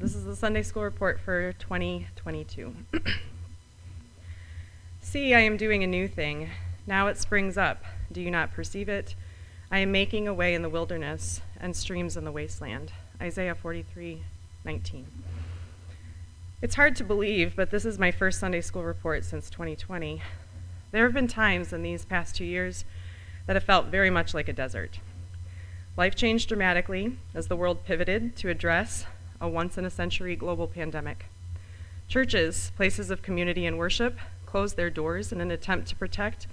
This is the Sunday School report for 2022. See, I am doing a new thing. Now it springs up. Do you not perceive it? I am making a way in the wilderness and streams in the wasteland. Isaiah 43 19. It's hard to believe, but this is my first Sunday school report since 2020. There have been times in these past two years that have felt very much like a desert. Life changed dramatically as the world pivoted to address a once in a century global pandemic. Churches, places of community and worship, closed their doors in an attempt to protect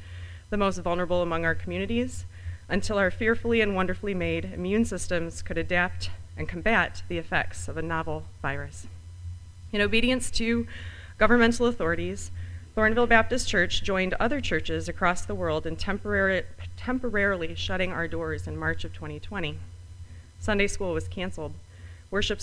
the most vulnerable among our communities until our fearfully and wonderfully made immune systems could adapt and combat the effects of a novel virus. In obedience to governmental authorities, Thornville Baptist Church joined other churches across the world in temporary, temporarily shutting our doors in March of 2020. Sunday school was canceled. Worship